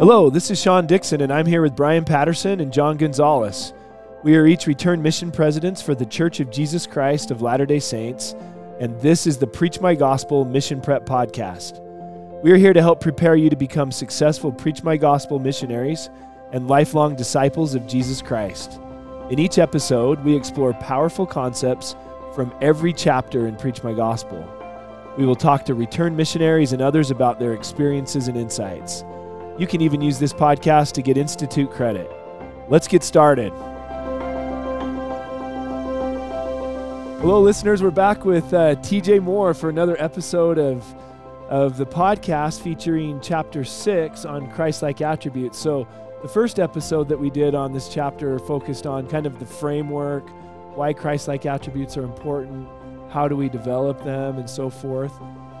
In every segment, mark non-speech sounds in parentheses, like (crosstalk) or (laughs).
Hello, this is Sean Dixon, and I'm here with Brian Patterson and John Gonzalez. We are each returned mission presidents for the Church of Jesus Christ of Latter day Saints, and this is the Preach My Gospel Mission Prep Podcast. We are here to help prepare you to become successful Preach My Gospel missionaries and lifelong disciples of Jesus Christ. In each episode, we explore powerful concepts from every chapter in Preach My Gospel. We will talk to returned missionaries and others about their experiences and insights. You can even use this podcast to get Institute credit. Let's get started. Hello, listeners. We're back with uh, TJ Moore for another episode of, of the podcast featuring chapter six on Christ like attributes. So, the first episode that we did on this chapter focused on kind of the framework, why Christ like attributes are important, how do we develop them, and so forth.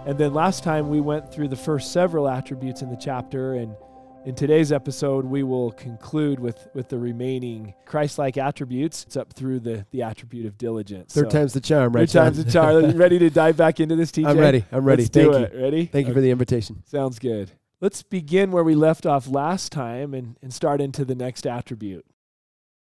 And then last time we went through the first several attributes in the chapter and in today's episode, we will conclude with, with the remaining Christ-like attributes. It's up through the, the attribute of diligence. Third so, time's the charm, right? Third time's the charm. ready to dive back into this, TJ? I'm ready. I'm ready. Let's Thank you. It. Ready? Thank you for the invitation. Sounds good. Let's begin where we left off last time and, and start into the next attribute.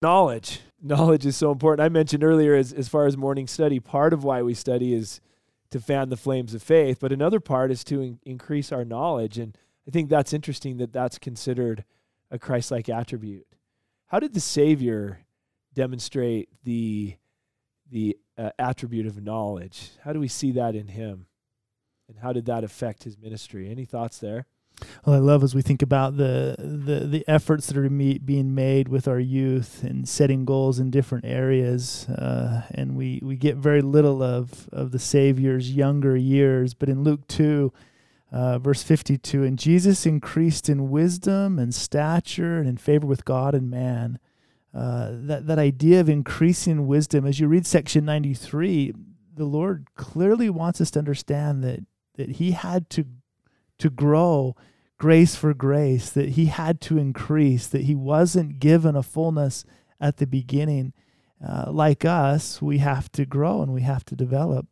Knowledge. Knowledge is so important. I mentioned earlier, as, as far as morning study, part of why we study is to fan the flames of faith, but another part is to in- increase our knowledge. And I think that's interesting that that's considered a Christ like attribute. How did the Savior demonstrate the, the uh, attribute of knowledge? How do we see that in him? And how did that affect his ministry? Any thoughts there? Well, I love as we think about the the, the efforts that are me- being made with our youth and setting goals in different areas, uh, and we, we get very little of of the Savior's younger years. But in Luke two, uh, verse 52 And Jesus increased in wisdom and stature and in favor with God and man. Uh, that, that idea of increasing wisdom, as you read section 93, the Lord clearly wants us to understand that, that He had to, to grow grace for grace, that He had to increase, that He wasn't given a fullness at the beginning. Uh, like us, we have to grow and we have to develop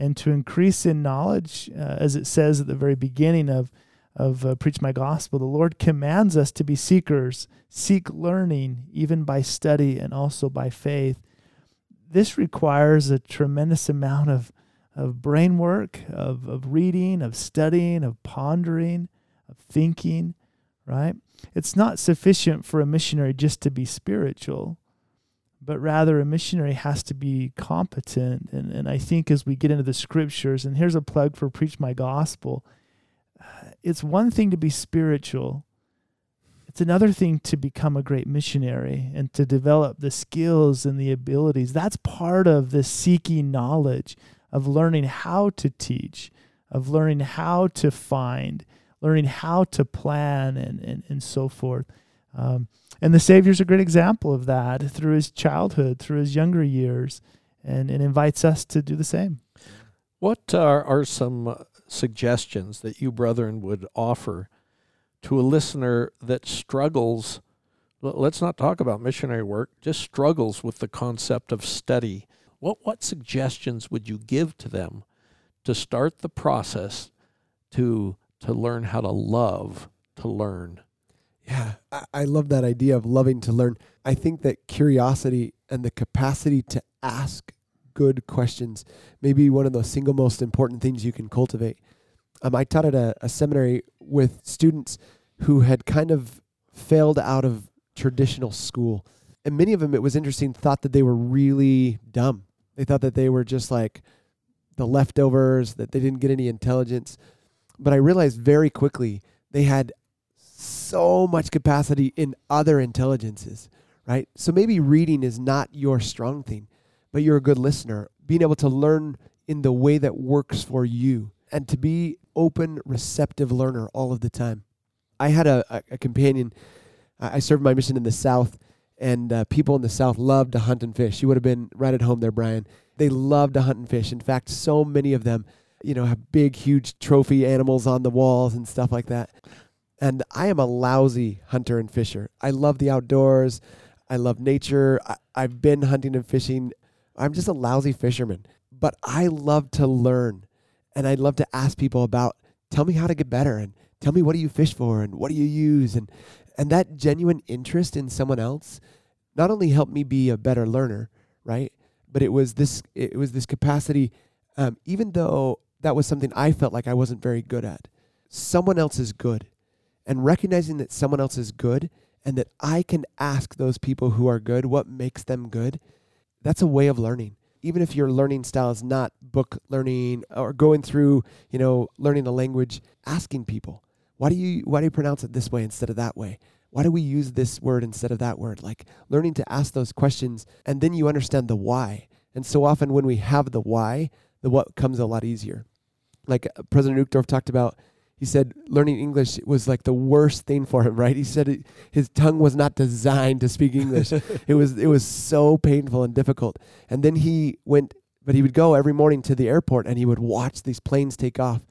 and to increase in knowledge, uh, as it says at the very beginning of of uh, preach my gospel. The Lord commands us to be seekers, seek learning, even by study and also by faith. This requires a tremendous amount of of brain work, of of reading, of studying, of pondering, of thinking. Right? It's not sufficient for a missionary just to be spiritual but rather a missionary has to be competent. And, and I think as we get into the scriptures, and here's a plug for Preach My Gospel, uh, it's one thing to be spiritual, it's another thing to become a great missionary and to develop the skills and the abilities. That's part of the seeking knowledge of learning how to teach, of learning how to find, learning how to plan, and, and, and so forth. Um, and the Savior's a great example of that through his childhood, through his younger years, and, and invites us to do the same. What are, are some uh, suggestions that you, brethren, would offer to a listener that struggles? Let's not talk about missionary work, just struggles with the concept of study. What, what suggestions would you give to them to start the process to, to learn how to love to learn? Yeah, I, love that idea of loving to learn. I think that curiosity and the capacity to ask good questions may be one of the single most important things you can cultivate. Um, I taught at a, a seminary with students who had kind of failed out of traditional school. And many of them, it was interesting, thought that they were really dumb. They thought that they were just like the leftovers, that they didn't get any intelligence. But I realized very quickly they had so much capacity in other intelligences, right? So maybe reading is not your strong thing, but you're a good listener. Being able to learn in the way that works for you and to be open, receptive learner all of the time. I had a, a, companion. I served my mission in the South, and uh, people in the South loved to hunt and fish. You would have been right at home there, Brian. They love to hunt and fish. In fact, so many of them, you know, have big, huge trophy animals on the walls and stuff like that. And I am a lousy hunter and fisher. I love the outdoors. I love nature. I, I've been hunting and fishing. I'm just a lousy fisherman. But I love to learn and I love to ask people about tell me how to get better and tell me what do you fish for and what do you use and and that genuine interest in someone else not only helped me be a better learner, right? But it was this it was this capacity um, even though that was something I felt like I wasn't very good at. Someone else is good. And recognizing that someone else is good and that I can ask those people who are good what makes them good, that's a way of learning. Even if your learning style is not book learning or going through, you know, learning a language, asking people, why do you why do you pronounce it this way instead of that way? Why do we use this word instead of that word? Like learning to ask those questions and then you understand the why. And so often when we have the why, the what comes a lot easier. Like uh, President Uchtdorf talked about, he said learning English was like the worst thing for him, right? He said it, his tongue was not designed to speak English. (laughs) it was it was so painful and difficult. And then he went, but he would go every morning to the airport and he would watch these planes take off.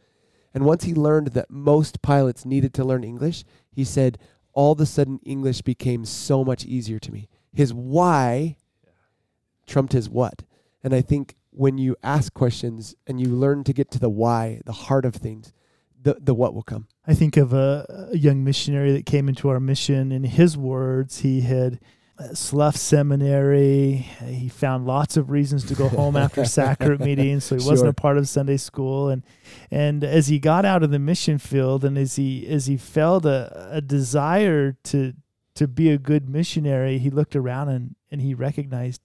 And once he learned that most pilots needed to learn English, he said, all of a sudden English became so much easier to me. His why trumped his what. And I think when you ask questions and you learn to get to the why, the heart of things, the the what will come. I think of a, a young missionary that came into our mission. In his words, he had uh, slough seminary. He found lots of reasons to go home after (laughs) sacrament meetings, so he Sure. wasn't a part of Sunday school. And and as he got out of the mission field, and as he as he felt a, a desire to to be a good missionary, he looked around and and he recognized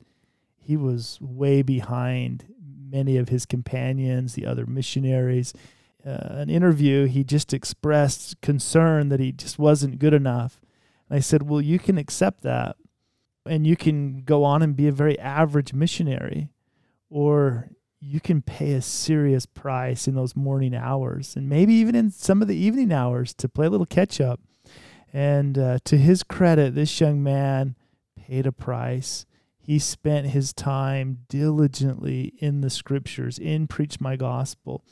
he was way behind many of his companions, the other missionaries. Uh, an interview, he just expressed concern that he just wasn't good enough. And I said, Well, you can accept that and you can go on and be a very average missionary, or you can pay a serious price in those morning hours and maybe even in some of the evening hours to play a little catch up. And uh, to his credit, this young man paid a price. He spent his time diligently in the scriptures, in Preach My Gospel.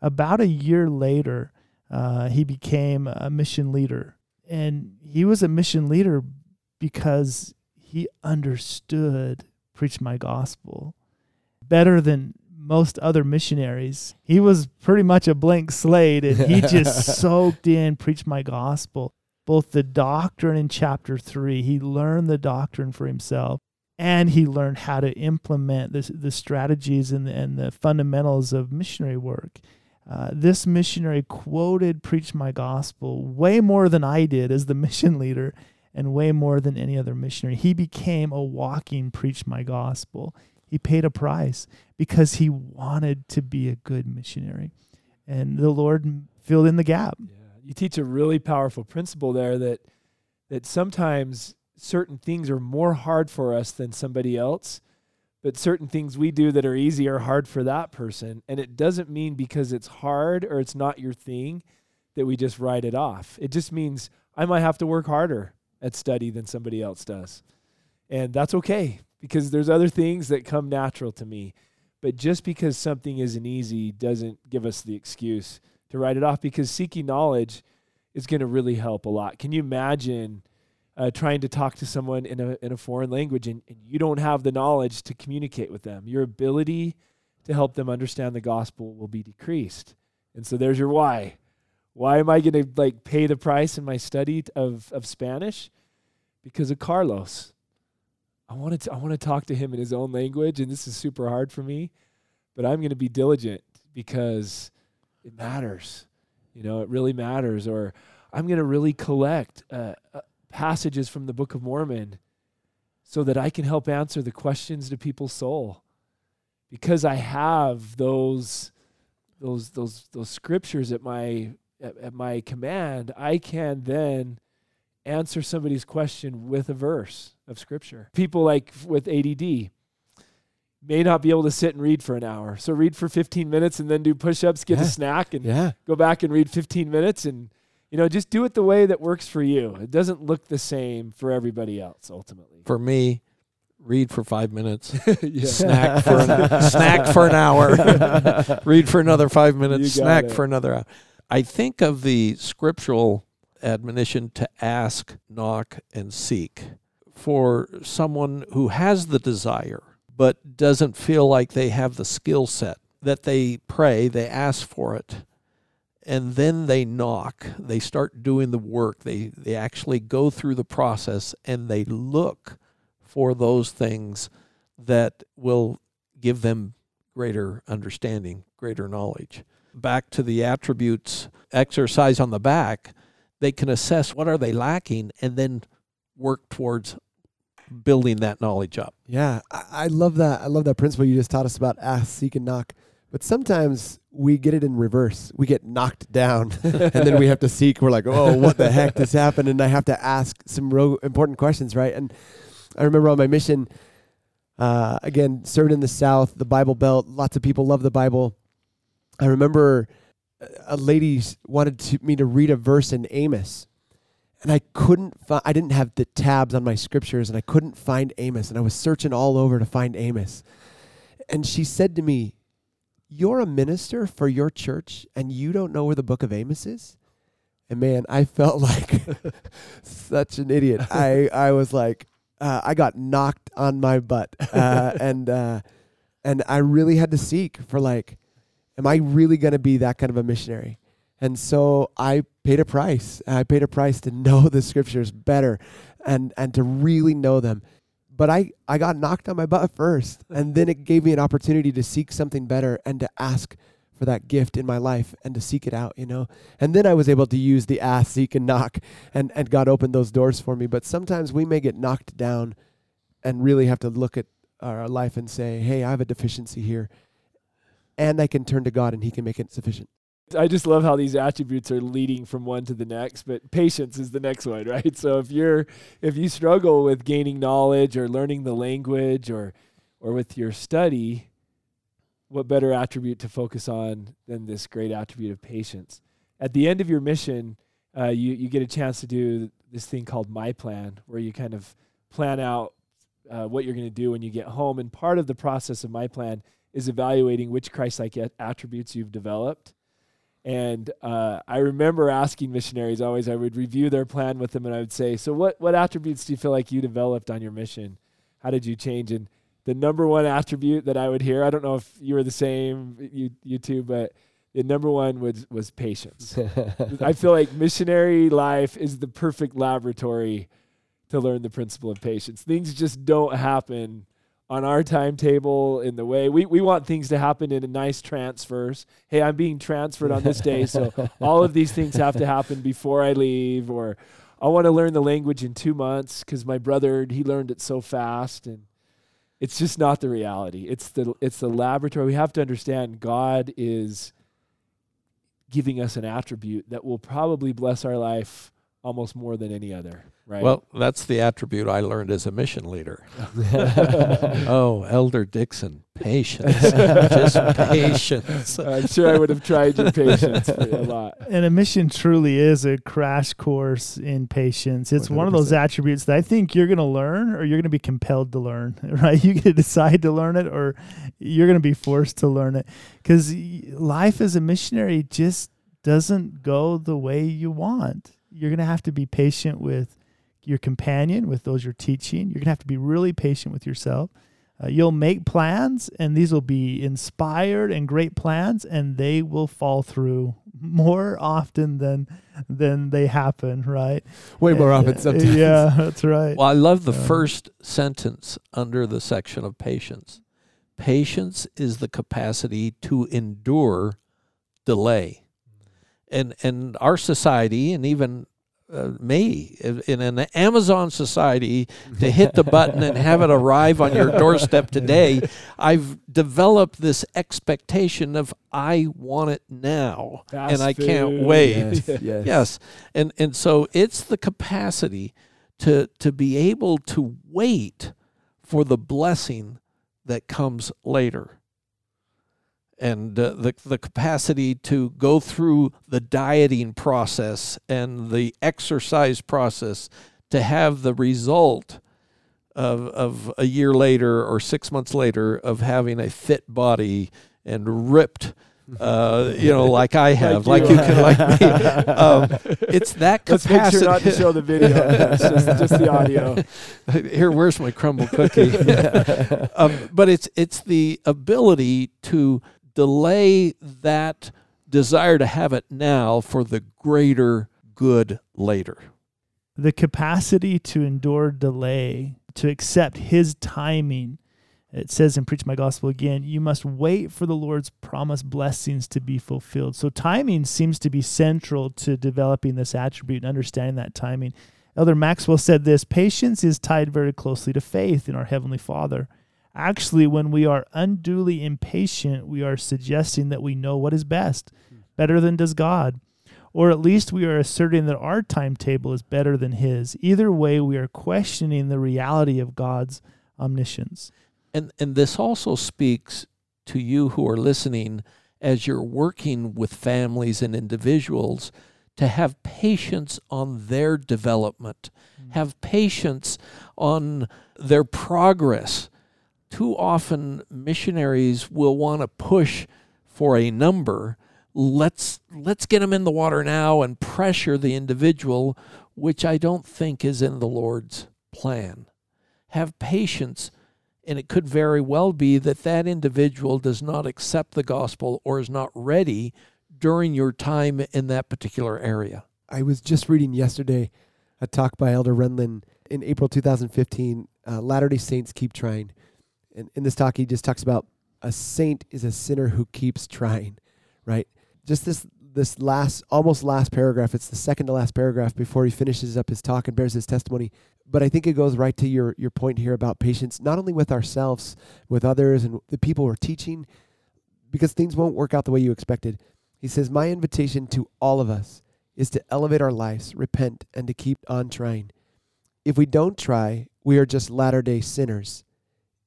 About a year later, uh, he became a mission leader. And he was a mission leader because he understood Preach My Gospel better than most other missionaries. He was pretty much a blank slate and he just (laughs) soaked in Preach My Gospel. Both the doctrine in chapter three, he learned the doctrine for himself and he learned how to implement the, the strategies and the, and the fundamentals of missionary work. Uh, this missionary quoted Preach My Gospel way more than I did as the (laughs) mission leader and way more than any other missionary. He became a walking Preach My Gospel. He paid a price because he wanted to be a good missionary. And the Lord filled in the gap. Yeah, you teach a really powerful principle there that that sometimes certain things are more hard for us than somebody else, but certain things we do that are easy are hard for that person. And it doesn't mean because it's hard or it's not your thing that we just write it off. It just means I might have to work harder at study than somebody else does. And that's okay because there's other things that come natural to me. But just because something isn't easy doesn't give us the excuse to write it off because seeking knowledge is going to really help a lot. Can you imagine uh, trying to talk to someone in a, in a foreign language and, and you don't have the knowledge to communicate with them? Your ability to help them understand the gospel will be decreased. And so there's your why. Why am I going to like pay the price in my study of, of Spanish? Because of Carlos. I want to I want to talk to him in his own language and this is super hard for me, but I'm going to be diligent because it matters. You know, it really matters or I'm going to really collect uh, uh, passages from the Book of Mormon so that I can help answer the questions to people's soul. Because I have those those those those scriptures at my at, at my command, I can then answer somebody's question with a verse of scripture. People like with ADD may not be able to sit and read for an hour. So read for 15 minutes and then do push-ups, get Yeah. a snack and Yeah. go back and read 15 minutes and you know just do it the way that works for you. It doesn't look the same for everybody else ultimately. For me, read for five minutes, (laughs) (laughs) snack for an, snack for an hour, (laughs) read for another five minutes, snack it. for another hour. I think of the scriptural admonition to ask, knock, and seek for someone who has the desire but doesn't feel like they have the skill set that they pray, they ask for it, and then they knock. They start doing the work. They they actually go through the process and they look for those things that will give them greater understanding, greater knowledge. Back to the attributes exercise on the back, they can assess what are they lacking and then work towards building that knowledge up. Yeah, I, love that. I love that principle you just taught us about ask, seek, and knock. But sometimes we get it in reverse. We get knocked down, (laughs) and then we have to seek. We're like, oh, what the heck just happened? And I have to ask some real important questions, right? And I remember on my mission, uh, again, serving in the South, the Bible Belt, lots of people love the Bible. I remember a lady wanted to, me to read a verse in Amos, and I couldn't. Fi- I didn't have the tabs on my scriptures, and I couldn't find Amos, and I was searching all over to find Amos. And she said to me, "You're a minister for your church, and you don't know where the Book of Amos is." And man, I felt (laughs) like (laughs) such an idiot. (laughs) I I was like, uh, I got knocked on my butt, uh, and uh, and I really had to seek for like, am I really going to be that kind of a missionary? And so I paid a price. I paid a price to know the scriptures better, and and to really know them. But I I got knocked on my butt first, and then it gave me an opportunity to seek something better and to ask for that gift in my life and to seek it out, you know. And then I was able to use the ask, seek, and knock, and and God opened those doors for me. But sometimes we may get knocked down, and really have to look at our life and say, "Hey, I have a deficiency here," and I can turn to God, and He can make it sufficient. I just love how these attributes are leading from one to the next, but patience is the next one, (laughs) right? So if you're if you struggle with gaining knowledge or learning the language or or with your study, what better attribute to focus on than this great attribute of patience? At the end of your mission, uh, you you get a chance to do this thing called My Plan, where you kind of plan out uh, what you're going to do when you get home. And part of the process of My Plan is evaluating which Christ-like attributes you've developed. And uh, I remember asking missionaries always, I would review their plan with them, and I would say, "So, what what attributes do you feel like you developed on your mission? How did you change?" And the number one attribute that I would hear. I don't know if you were the same, you you two, but the number one was was patience. (laughs) I feel like missionary life is the perfect laboratory to learn the principle of patience. Things just don't happen on our timetable in the way we, we want things to happen in a nice transfers. Hey, I'm being transferred on this day, so (laughs) all of these things have to happen before I leave or I want to learn the language in 2 months cuz my brother he learned it so fast and it's just not the reality. It's the it's the laboratory. We have to understand God is giving us an attribute that will probably bless our life almost more than any other. Right. Well, that's the attribute I learned as a mission leader. (laughs) oh, Elder Dixon, patience, (laughs) just patience. I'm sure I would have tried your patience a lot. And a mission truly is a crash course in patience. It's 100%. one of those attributes that I think you're going to learn, or you're going to be compelled to learn. (laughs) Right? You get to decide to learn it, or you're going to be forced to learn it. Because life as a missionary just doesn't go the way you want. You're going to have to be patient with your companion, with those you're teaching. You're going to have to be really patient with yourself. Uh, you'll make plans, and these will be inspired and great plans, and they will fall through more often than than they happen. Right? Way more often uh, sometimes. (laughs) Yeah, that's right. Well, I love the uh, first sentence under the section of patience. Patience is the capacity to endure delay. And and our society and even uh, me in an Amazon society to hit the button and have it arrive on your doorstep (laughs) today. I've developed this expectation of I want it now Fast and I food. can't wait. Yes, (laughs) yes. yes. And and so it's the capacity to to be able to wait for the blessing that comes later and uh, the the capacity to go through the dieting process and the exercise process to have the result of of a year later or 6 months later of having a fit body and ripped (laughs) uh, you know, like I have, like, like you, can, like me. (laughs) Um, it's that capacity. Let's make sure not to show the video. (laughs) it's just, just the audio. Here, where's my Crumbl cookie? um, but it's it's the ability to delay that desire to have it now for the greater good later. The capacity to endure delay, to accept his timing. It says in Preach My Gospel again, you must wait for the Lord's promised blessings to be fulfilled. So, timing seems to be central to developing this attribute and understanding that timing. Elder Maxwell said this patience is tied very closely to faith in our Heavenly Father. Actually, when we are unduly impatient, we are suggesting that we know what is best, better than does God. Or at least we are asserting that our timetable is better than His. Either way, we are questioning the reality of God's omniscience. And, and this also speaks to you who are listening as you're working with families and individuals to have patience on their development, mm-hmm. have patience on their progress. Too often, missionaries will want to push for a number. Let's let's get them in the water now and pressure the individual, which I don't think is in the Lord's plan. Have patience, and it could very well be that that individual does not accept the gospel or is not ready during your time in that particular area? I was just reading yesterday a talk by Elder Renlund in April 2015. Uh, Latter day Saints keep trying. And in this talk, he just talks about a saint is a sinner who keeps trying, right? Just this this last almost last paragraph it's the second to last paragraph before he finishes up his talk and bears his testimony but i think it goes right to your your point here about patience not only with ourselves with others and the people we're teaching because things won't work out the way you expected he says, My invitation to all of us is to elevate our lives, repent, and to keep on trying. If we don't try, we are just latter day sinners.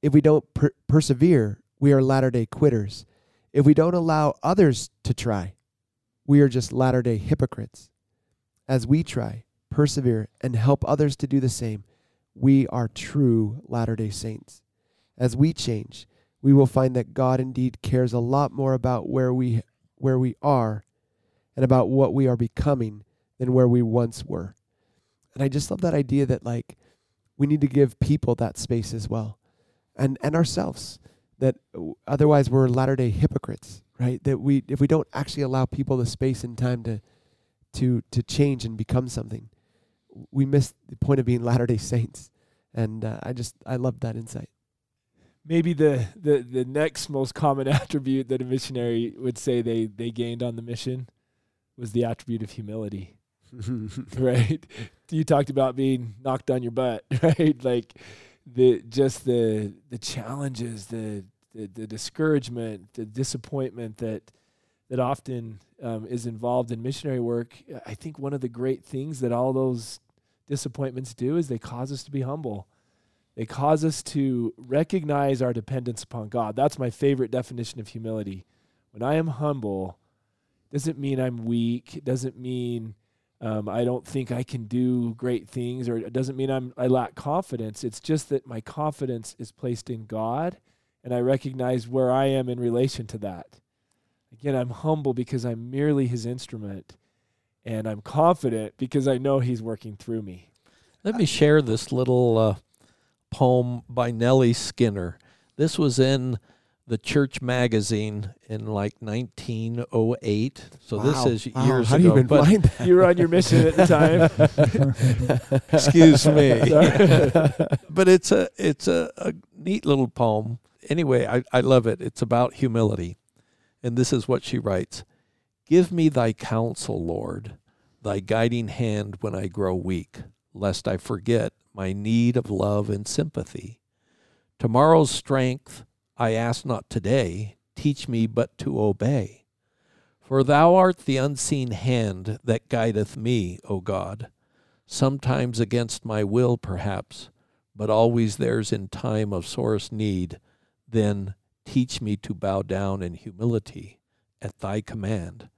If we don't per- persevere, we are latter day quitters. If we don't allow others to try, we are just latter day hypocrites. As we try, persevere, and help others to do the same, we are true latter day saints. As we change, we will find that God indeed cares a lot more about where we where we are and about what we are becoming than where we once were. And I just love that idea that like we need to give people that space as well. And and ourselves that otherwise we're latter-day hypocrites, right? That we if we don't actually allow people the space and time to to to change and become something, we miss the point of being latter-day (laughs) saints. And uh, I just I love that insight maybe the, the, the next most common (laughs) attribute that a missionary would say they, they gained on the mission was the attribute of humility. (laughs) right? You talked about being knocked on your butt, right? Like the just the the challenges, the the, the discouragement, the disappointment that that often um, is involved in missionary work. I think one of the great things that all those disappointments do is they cause us to be humble. They cause us to recognize our dependence upon God. That's my favorite definition of humility. When I am humble, doesn't mean I'm weak. Doesn't mean um, I don't think I can do great things, or it doesn't mean I'm I lack confidence. It's just that my confidence is placed in God, and I recognize where I am in relation to that. Again, I'm humble because I'm merely His instrument, and I'm confident because I know He's working through me. Let me share this little uh, poem by Nellie Skinner. This was in the church magazine in like 1908. So wow. this is wow. years How ago. Do you, even but find that? you were on your mission at the time. (laughs) Excuse me. (laughs) (laughs) but it's a it's a, a neat little poem. Anyway, I, I love it. It's about humility. And this is what she writes Give me thy counsel, Lord, thy guiding hand when I grow weak, lest I forget my need of love and sympathy. Tomorrow's strength I ask not today, teach me but to obey. For thou art the unseen hand that guideth me, O God, sometimes against my will, perhaps, but always there's in time of sorest need. Then teach me to bow down in humility at thy command,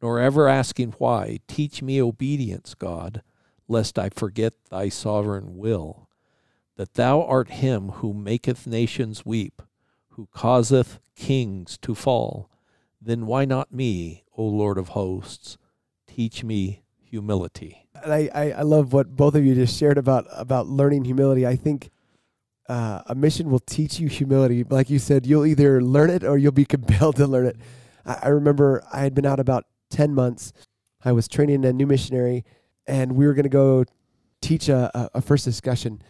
nor ever asking why. Teach me obedience, God lest I forget thy sovereign will, that thou art him who maketh nations weep, who causeth kings to fall. Then why not me, O Lord of hosts? Teach me humility. I, I, I love what both of you just shared about about learning humility. I think uh, a mission will teach you humility. Like you said, you'll either learn it or you'll be (laughs) compelled to learn it. I, I remember I had been out about 10 months. I was training a new missionary, and we were going to go teach a, a, a first discussion.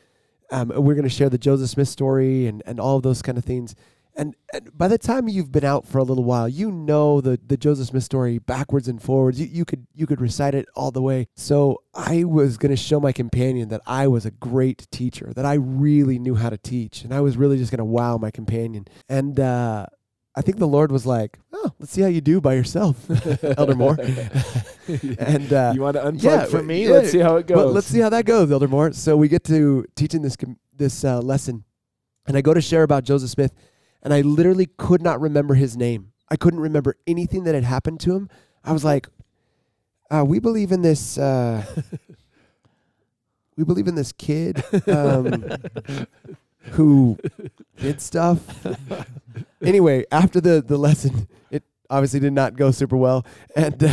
Um, we we're going to share the Joseph Smith story and, and all of those kind of things. And, and by the time you've been out for a little while, you know the, the Joseph Smith story backwards and forwards. You, you could you could recite it all the way. So I was going to show my companion that I was a great teacher, that I really knew how to teach, and I was really just going to wow my companion. And uh, I think the Lord was like, "Oh, let's see how you do by yourself, (laughs) Elder Moore." (laughs) and uh, you want to unplug yeah, for me? yeah, let's see how it goes. well, let's see how that goes, Elder Moore. So we get to teaching this com- this uh, lesson, and I go to share about Joseph Smith, and I literally could not remember his name. I couldn't remember anything that had happened to him. I was like, uh, "We believe in this. Uh, we believe in this kid um, (laughs) who did stuff." anyway, after the the lesson, it obviously did not go super well, and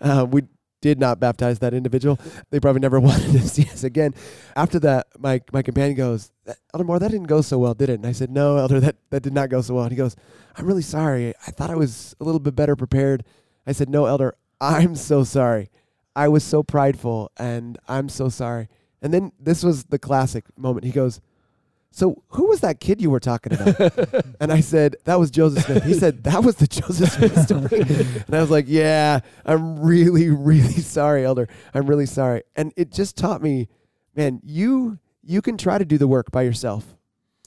uh, we did not baptize that individual. They probably never (laughs) wanted to see us again. After that, my my companion goes, Elder Moore, that didn't go so well, did it? And I said, No, Elder, that, that did not go so well. And he goes, I'm really sorry. I thought I was a little bit better prepared. I said, No, Elder, I'm so sorry. I was so prideful and I'm so sorry. And then this was the classic moment. He goes, So who was that kid you were talking about? (laughs) and I said, That was Joseph Smith. He said, That was the Joseph Smith story. (laughs) and I was like, Yeah, I'm really, really sorry, Elder. I'm really sorry. And it just taught me, man, you you can try to do the work by yourself.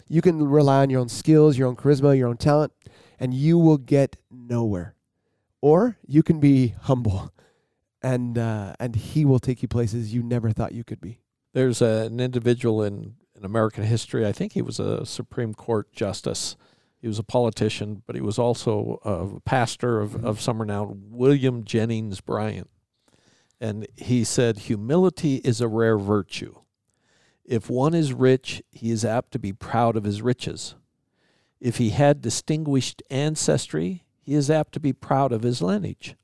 You can rely on your own skills, your own charisma, your own talent, and you will get nowhere. Or you can be humble, and uh, and He will take you places you never thought you could be. There's a, an individual in, in American history, I think he was a Supreme Court justice. He was a politician, but he was also a pastor of, of some renown, William Jennings Bryan. And he said, Humility is a rare virtue. If one is rich, he is apt to be proud of his riches. If he had distinguished ancestry, he is apt to be proud of his lineage.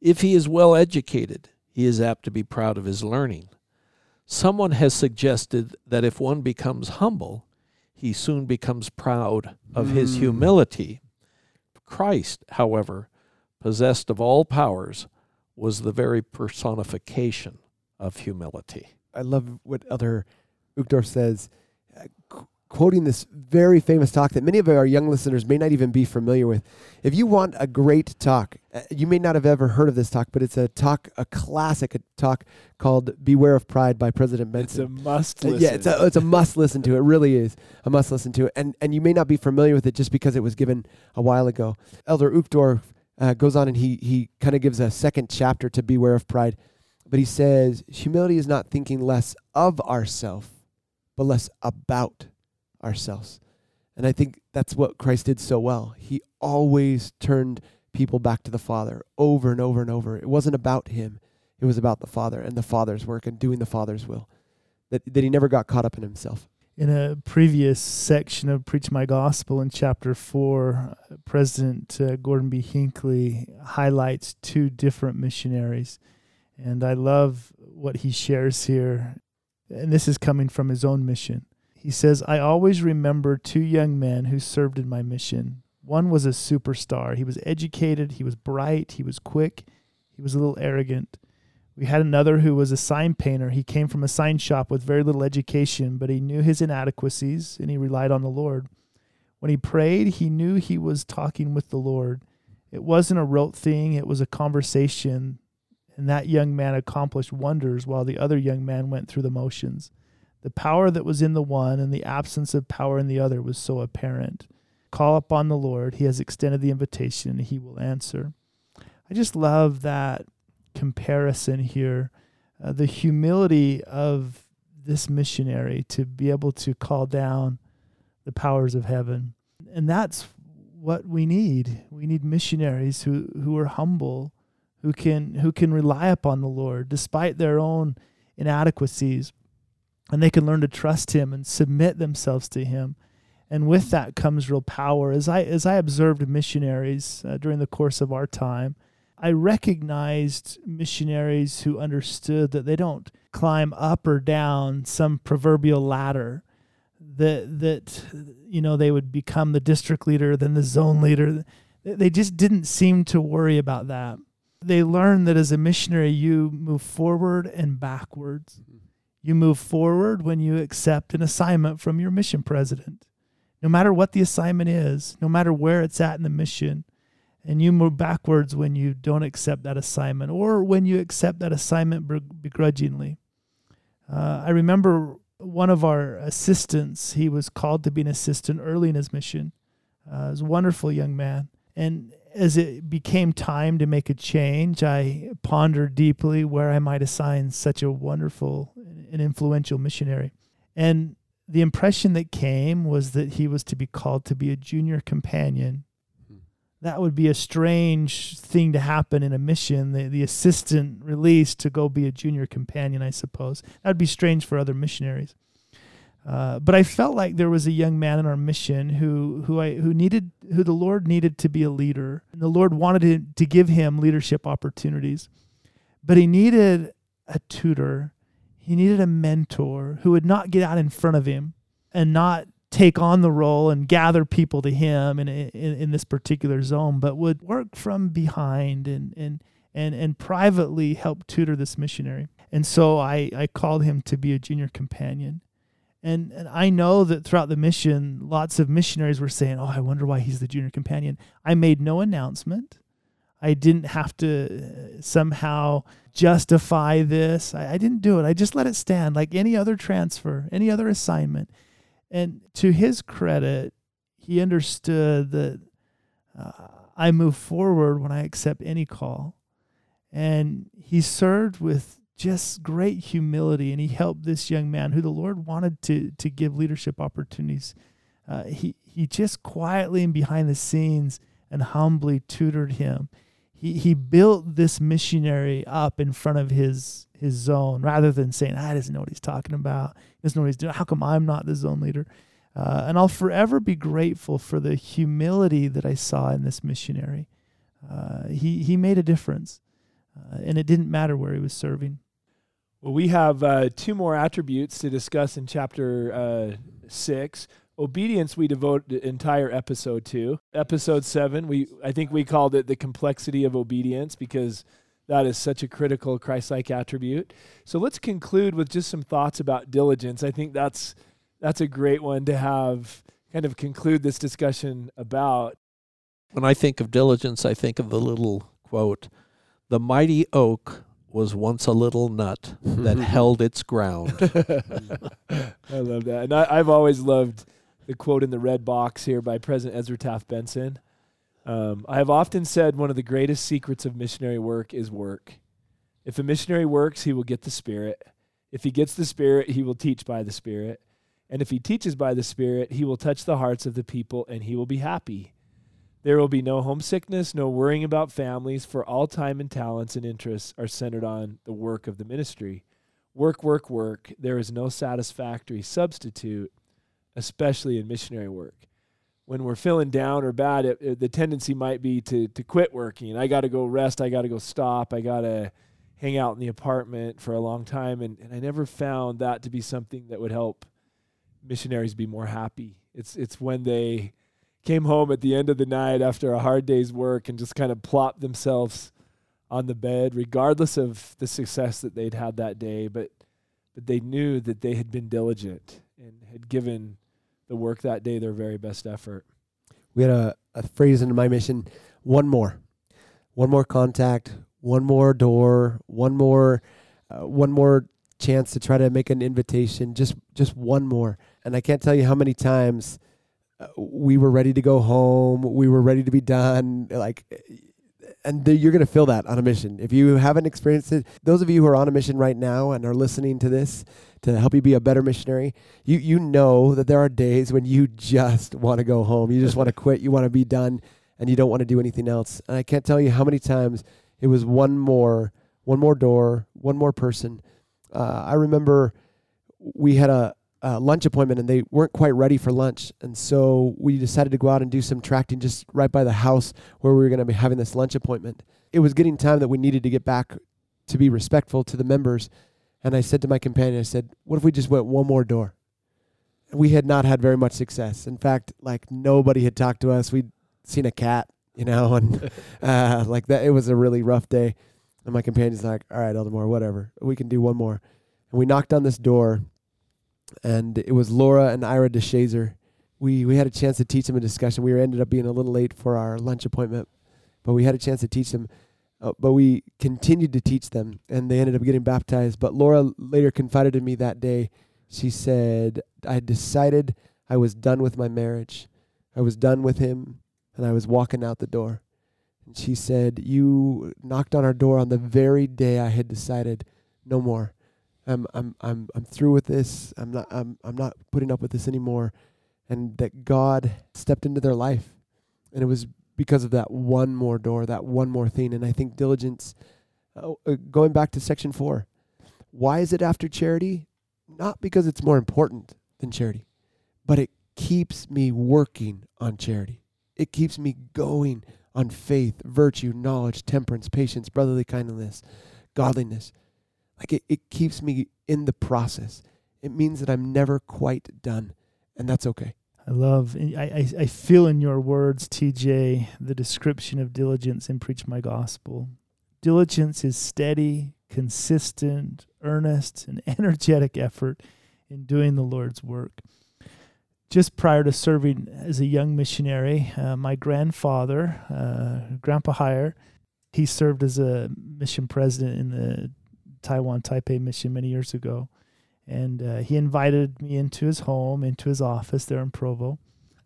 If he is well educated, he is apt to be proud of his learning. Someone has suggested that if one becomes humble, he soon becomes proud of his Mm. humility. Christ, however, possessed of all powers, was the very personification of humility. I love what Elder Uchtdorf says, uh, quoting this very famous talk that many of our young listeners may not even be familiar with. If you want a great talk, uh, you may not have ever heard of this talk, but it's a talk, a classic talk called "Beware of Pride" by President Benson. it's a must Uh, listen. Yeah, it's a it's a must listen to. It really is a must listen to. And and you may not be familiar with it just because it was given a while ago. Elder Uchtdorf uh, goes on and he he kind of gives a second chapter to beware of pride, but he says humility is not thinking less of ourself, but less about ourselves. And I think that's what Christ did so well. He always turned people back to the Father over and over and over. It wasn't about him. It was about the Father and the Father's work and doing the Father's will that, that he never got caught up in himself. In a previous section of Preach My Gospel in chapter 4, uh, President uh, Gordon B. Hinckley highlights two different missionaries. And I love what he shares here. And this is coming from his own mission. He says, I always remember two young men who served in my mission. One was a superstar. He was educated, he was bright, he was quick, he was a little arrogant. We had another who was a sign painter. He came from a sign shop with very little education, but he knew his inadequacies and he relied on the Lord. When he prayed, he knew he was talking with the Lord. It wasn't a rote thing, it was a conversation. And that young man accomplished wonders while the other young man went through the motions. The power that was in the one and the absence of power in the other was so apparent. Call upon the Lord. He has extended the invitation, and he will answer. I just love that comparison here. Uh, the humility of this missionary to be able to call down the powers of heaven. And that's what we need. We need missionaries who, who are humble, who can who can rely upon the Lord despite their own inadequacies. And they can learn to trust him and submit themselves to him. And with that comes real power. As I as I observed missionaries uh, during the course of our time, I recognized missionaries who understood that they don't climb up or down some proverbial ladder that that you know they would become the district leader then the zone leader They just didn't seem to worry about that. They learned that as a missionary, you move forward and backwards. You move forward when you accept an assignment from your mission president, no matter what the assignment is, no matter where it's at in the mission. And you move backwards when you don't accept that assignment or when you accept that assignment begrudgingly. Uh, I remember one of our assistants, he was called to be an assistant early in his mission. Uh, he was a wonderful young man. And as it became time to make a change, I pondered deeply where I might assign such a wonderful and influential missionary. And the impression that came was that he was to be called to be a junior companion. Hmm. That would be a strange thing to happen in a mission, the, the assistant released to go be a junior companion, I suppose. That would be strange for other missionaries. Uh, but I felt like there was a young man in our mission who who I who needed who the Lord needed to be a leader, and the Lord wanted to, to give him leadership opportunities, but he needed a tutor, he needed a mentor who would not get out in front of him and not take on the role and gather people to him in in, in this particular zone, but would work from behind and and and and privately help tutor this missionary. And so I I called him to be a junior companion and, and I know that throughout the mission, lots of missionaries were saying, Oh, I wonder why he's the junior companion. I made no announcement. I didn't have to uh, somehow justify this. I, I didn't do it. I just let it stand like any other transfer, any other assignment. And to his credit, he understood that uh, I move forward when I accept any call. And he served with just great humility and he helped this young man who the Lord wanted to to give leadership opportunities. Uh, he he just quietly and behind the scenes and humbly tutored him. He he built this missionary up in front of his his zone rather than saying, "I doesn't know what he's talking about. He doesn't know what he's doing. How come I'm not the zone leader?" Uh, and I'll forever be grateful for the humility that I saw in this missionary. Uh, he he made a difference, uh, and it didn't matter where he was serving. Well, we have uh, two more attributes to discuss in chapter uh, six. Obedience, we devote the entire episode to. Episode seven, we I think we called it the complexity of obedience because that is such a critical Christ-like attribute. So let's conclude with just some thoughts about diligence. I think that's that's a great one to have kind of conclude this discussion about. When I think of diligence, I think of the little quote, "The mighty oak was once a little nut that (laughs) held its ground. (laughs) I love that. And I, have always loved the quote in the red box here by President Ezra Taft Benson. Um, I have often said one of the greatest secrets of missionary work is work. If a missionary works, he will get the Spirit. If he gets the Spirit, he will teach by the Spirit. And if he teaches by the Spirit, he will touch the hearts of the people and he will be happy. There will be no homesickness, no worrying about families, for all time and talents and interests are centered on the work of the ministry. Work, work, work. There is no satisfactory substitute, especially in missionary work. When we're feeling down or bad, it, it, the tendency might be to, to quit working. I got to go rest. I got to go stop. I got to hang out in the apartment for a long time. And, and I never found that to be something that would help missionaries be more happy. It's, it's when they came home at the end of the night after a hard day's work and just kind of plopped themselves on the bed, regardless of the success that they'd had that day. But but they knew that they had been diligent and had given the work that day their very best effort. We had a, a phrase in my mission: one more, one more contact, one more door, one more, uh, one more chance to try to make an invitation. Just just one more. And I can't tell you how many times we were ready to go home. We were ready to be done. Like, and the, you're going to feel that on a mission. If you haven't experienced it, those of you who are on a mission right now and are listening to this to help you be a better missionary, you you know that there are days when you just (laughs) want to go home. You just want to quit. You want to be done, and you don't want to do anything else. And I can't tell you how many times it was one more, one more door, one more person. Uh, I remember we had a uh, lunch appointment and they weren't quite ready for lunch. And so we decided to go out and do some tracting just right by the house where we were going to be having this lunch appointment. It was getting time that we needed to get back to be respectful to the members. And I said to my companion, I said, what if we just went one more door? We had not had very much success. In fact, like nobody had talked to us. We'd seen a cat you know, (laughs) and uh, like that. It was a really rough day. And my companion's like, all right, Elder Moore, whatever. We can do one more. And we knocked on this door, and it was Laura and Ira DeShazer. We, we had a chance to teach them a discussion. We ended up being a little late for our lunch appointment, but we had a chance to teach them. Uh, but we continued to teach them, and they ended up getting baptized. But Laura later confided in me that day. She said, I decided I was done with my marriage. I was done with him, and I was walking out the door. And she said, You knocked on our door on the very day I had decided no more. I'm I'm I'm I'm through with this. I'm not I'm I'm not putting up with this anymore. And that God stepped into their life. And it was because of that one more door, that one more thing. And I think diligence, uh, uh, going back to section four, why is it after charity? Not because it's more important than charity, but it keeps me working on charity. It keeps me going on faith, virtue, knowledge, temperance, patience, brotherly kindness, godliness. Like it, it keeps me in the process. It means that I'm never quite done, and that's okay. I love, I, I, I feel in your words, TJ, the description of diligence in Preach My Gospel. Diligence is steady, consistent, earnest, and (laughs) energetic effort in doing the Lord's work. Just prior to serving as a young missionary, uh, my grandfather, uh, Grandpa Heyer, he served as a mission president in the Taiwan Taipei mission many years ago and uh, he invited me into his home, into his office there in Provo.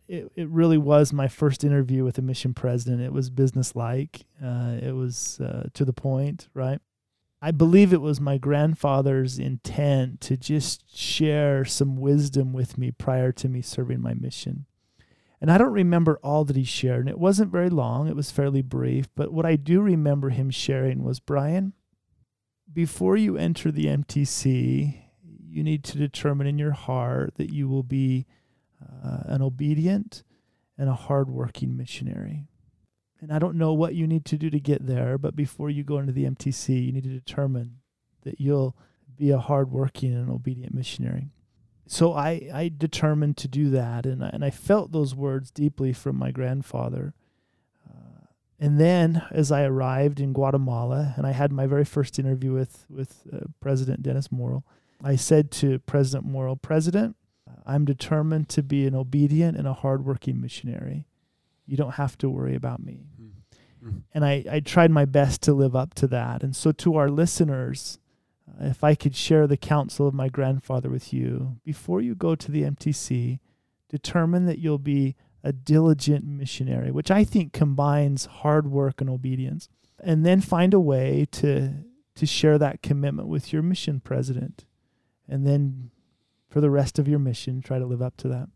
It it really was my first interview with a mission president. It was businesslike. Uh, it was uh, to the point, right? I believe it was my grandfather's intent to just share some wisdom with me prior to me serving my mission. And I don't remember all that he shared, and it wasn't very long, it was fairly brief. But what I do remember him sharing was Brian, before you enter the MTC, you need to determine in your heart that you will be uh, an obedient and a hardworking missionary. And I don't know what you need to do to get there, but before you go into the MTC, you need to determine that you'll be a hardworking and obedient missionary. So I, I determined to do that, and I, and I felt those words deeply from my grandfather. Uh, and then, as I arrived in Guatemala, and I had my very first interview with with uh, President Dennis Morrill, I said to President Morrill, President, I'm determined to be an obedient and a hardworking missionary. You don't have to worry about me. Mm-hmm. And I, I tried my best to live up to that. And so, to our listeners, uh, if I could share the counsel of my grandfather with you, before you go to the MTC, determine that you'll be a diligent missionary, which I think combines hard work and obedience. And then find a way to, to share that commitment with your mission president and then for the rest of your mission, try to live up to that.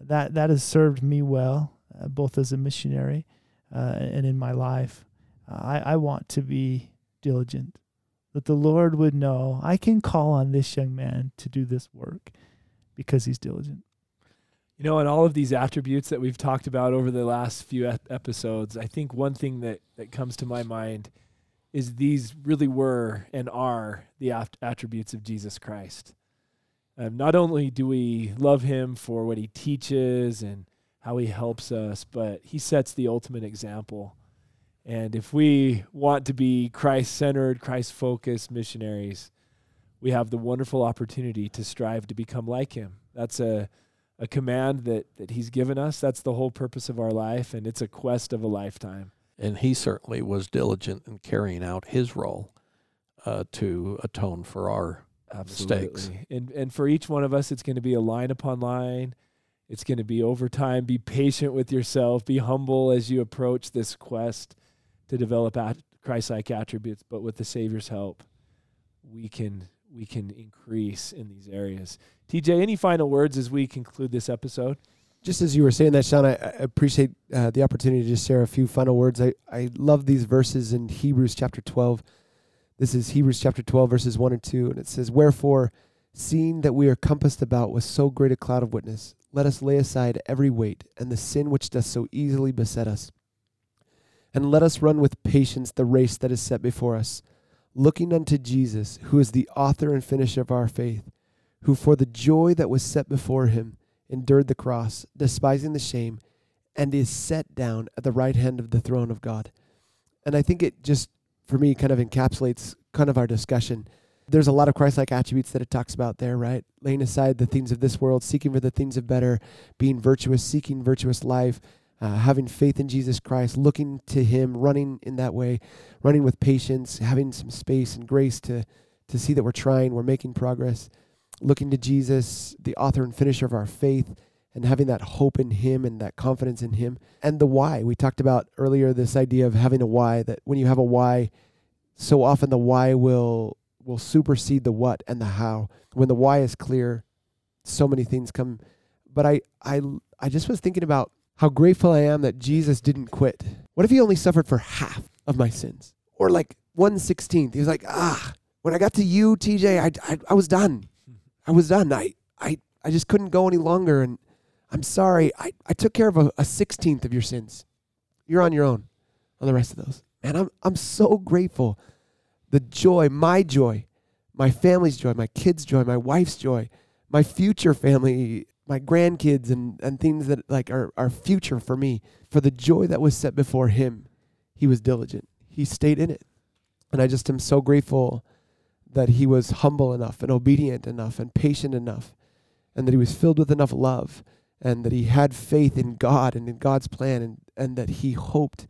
That that has served me well, uh, both as a missionary uh, and in my life. Uh, I I want to be diligent, that the Lord would know I can call on this young man to do this work because he's diligent. You know, in all of these attributes that we've talked about over the last few episodes, I think one thing that that comes to my mind is these really were and are the attributes of Jesus Christ. Um, not only do we love him for what he teaches and how he helps us, but he sets the ultimate example. And if we want to be Christ centered, Christ focused missionaries, we have the wonderful opportunity to strive to become like him. That's a, a command that, that he's given us. That's the whole purpose of our life, and it's a quest of a lifetime and he certainly was diligent in carrying out his role uh, to atone for our Absolutely. mistakes. And and for each one of us, it's going to be a line upon line. It's going to be over time. Be patient with yourself. Be humble as you approach this quest to develop at Christ-like attributes. But with the Savior's help, we can we can increase in these areas. TJ, any final words as we conclude this episode? Just as you were saying that, Sean, I, I appreciate uh, the opportunity to just share a few final words. I, I love these verses in Hebrews chapter 12. This is Hebrews chapter 12, verses 1 and 2. And it says, Wherefore, seeing that we are compassed about with so great a cloud of witness, let us lay aside every weight and the sin which does so easily beset us. And let us run with patience the race that is set before us, looking unto Jesus, who is the author and finisher of our faith, who for the joy that was set before him, endured the cross, despising the shame, and is set down at the right hand of the throne of God. And I think it just, for me, kind of encapsulates kind of our discussion. There's a lot of Christ like attributes that it talks about there, right? Laying aside the things of this world, seeking for the things of better, being virtuous, seeking virtuous life, uh, having faith in Jesus Christ, looking to Him, running in that way, running with patience, having some space and grace to, to see that we're trying, we're making progress, looking to Jesus, the author and finisher of our faith, and having that hope in Him and that confidence in Him. And the why. We talked about earlier this idea of having a why, that when you have a why, so often the why will will supersede the what and the how. When the why is clear, so many things come. But I I I just was thinking about how grateful I am that Jesus didn't quit. What if he only suffered for half of my sins? Or like one sixteenth? He was like, ah, when I got to you, TJ, I, I, I was done. I was done. I, I, I just couldn't go any longer. And I'm sorry. I, I took care of a, a 16th of your sins. You're on your own on the rest of those. And I'm, I'm so grateful. The joy, my joy, my family's joy, my kids' joy, my wife's joy, my future family, my grandkids and, and things that like are, are future for me. For the joy that was set before him, he was diligent. He stayed in it. And I just am so grateful that he was humble enough and obedient enough and patient enough and that he was filled with enough love and that he had faith in God and in God's plan and, and that he hoped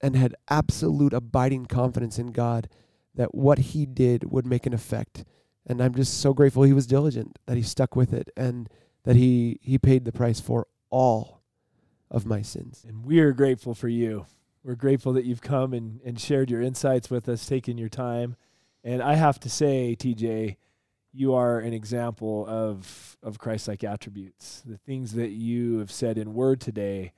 and had absolute abiding confidence in God that what he did would make an effect. And I'm just so grateful he was diligent, that he stuck with it, and that he, he paid the price for all of my sins. And we are grateful for you. We're grateful that you've come and, and shared your insights with us, taking your time. And I have to say, TJ, you are an example of of Christ-like attributes. The things that you have said in word today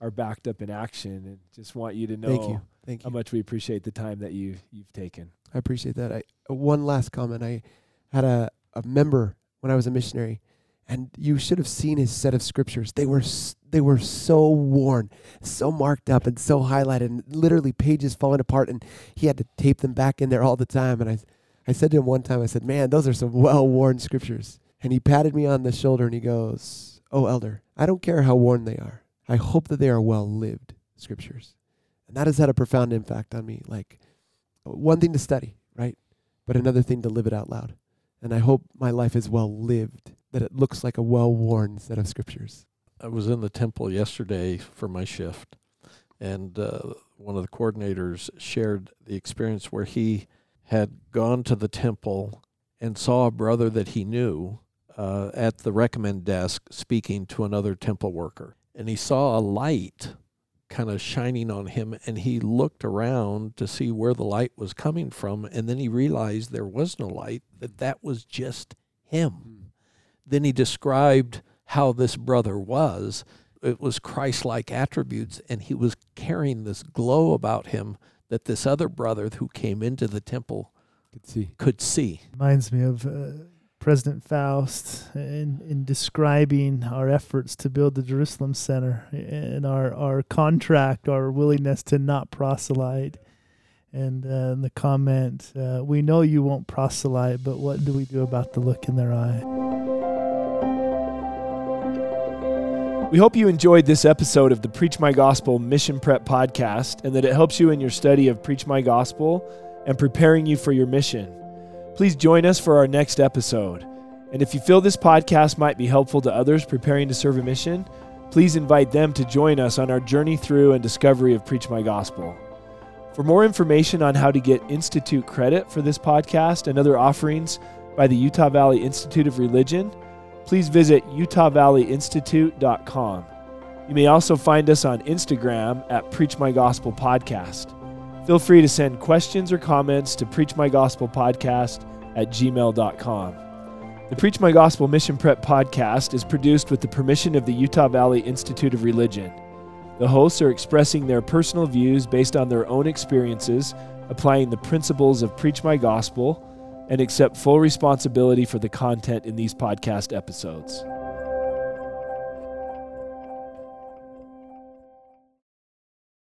are backed up in action, and just want you to know Thank you. Thank you. how much we appreciate the time that you you've taken. I appreciate that. I one last comment. I had a, a member when I was a missionary, and you should have seen his set of scriptures. They were s- they were so worn, so marked up, and so highlighted, and literally pages falling apart. And he had to tape them back in there all the time. And I I said to him one time, I said, "Man, those are some well worn scriptures." And he patted me on the shoulder and he goes, "Oh, elder, I don't care how worn they are. I hope that they are well lived scriptures." And that has had a profound impact on me. Like one thing to study, right? But another thing to live it out loud. And I hope my life is well lived, that it looks like a well worn set of scriptures. I was in the temple yesterday for my shift, and uh, one of the coordinators shared the experience where he had gone to the temple and saw a brother that he knew uh, at the recommend desk speaking to another temple worker. And he saw a light kind of shining on him, and he looked around to see where the light was coming from, and then he realized there was no light, that that was just him. Then he described how this brother was. It was Christ like attributes, and he was carrying this glow about him that this other brother who came into the temple Could see. could see. Reminds me of uh, President Faust in, in describing our efforts to build the Jerusalem Center and our, our contract, our willingness to not proselyte. And uh, the comment, uh, we know you won't proselyte, but what do we do about the look in their eye? We hope you enjoyed this episode of the Preach My Gospel Mission Prep podcast and that it helps you in your study of Preach My Gospel and preparing you for your mission. Please join us for our next episode. And if you feel this podcast might be helpful to others preparing to serve a mission, please invite them to join us on our journey through and discovery of Preach My Gospel. For more information on how to get Institute credit for this podcast and other offerings by the Utah Valley Institute of Religion, please visit utahvalleyinstitute.com. You may also find us on Instagram at Preach My Gospel Podcast. Feel free to send questions or comments to preachmygospelpodcast My Gospel Podcast at gmail.com. The Preach My Gospel Mission Prep podcast is produced with the permission of the Utah Valley Institute of Religion. The hosts are expressing their personal views based on their own experiences, applying the principles of Preach My Gospel, and accept full responsibility for the content in these podcast episodes.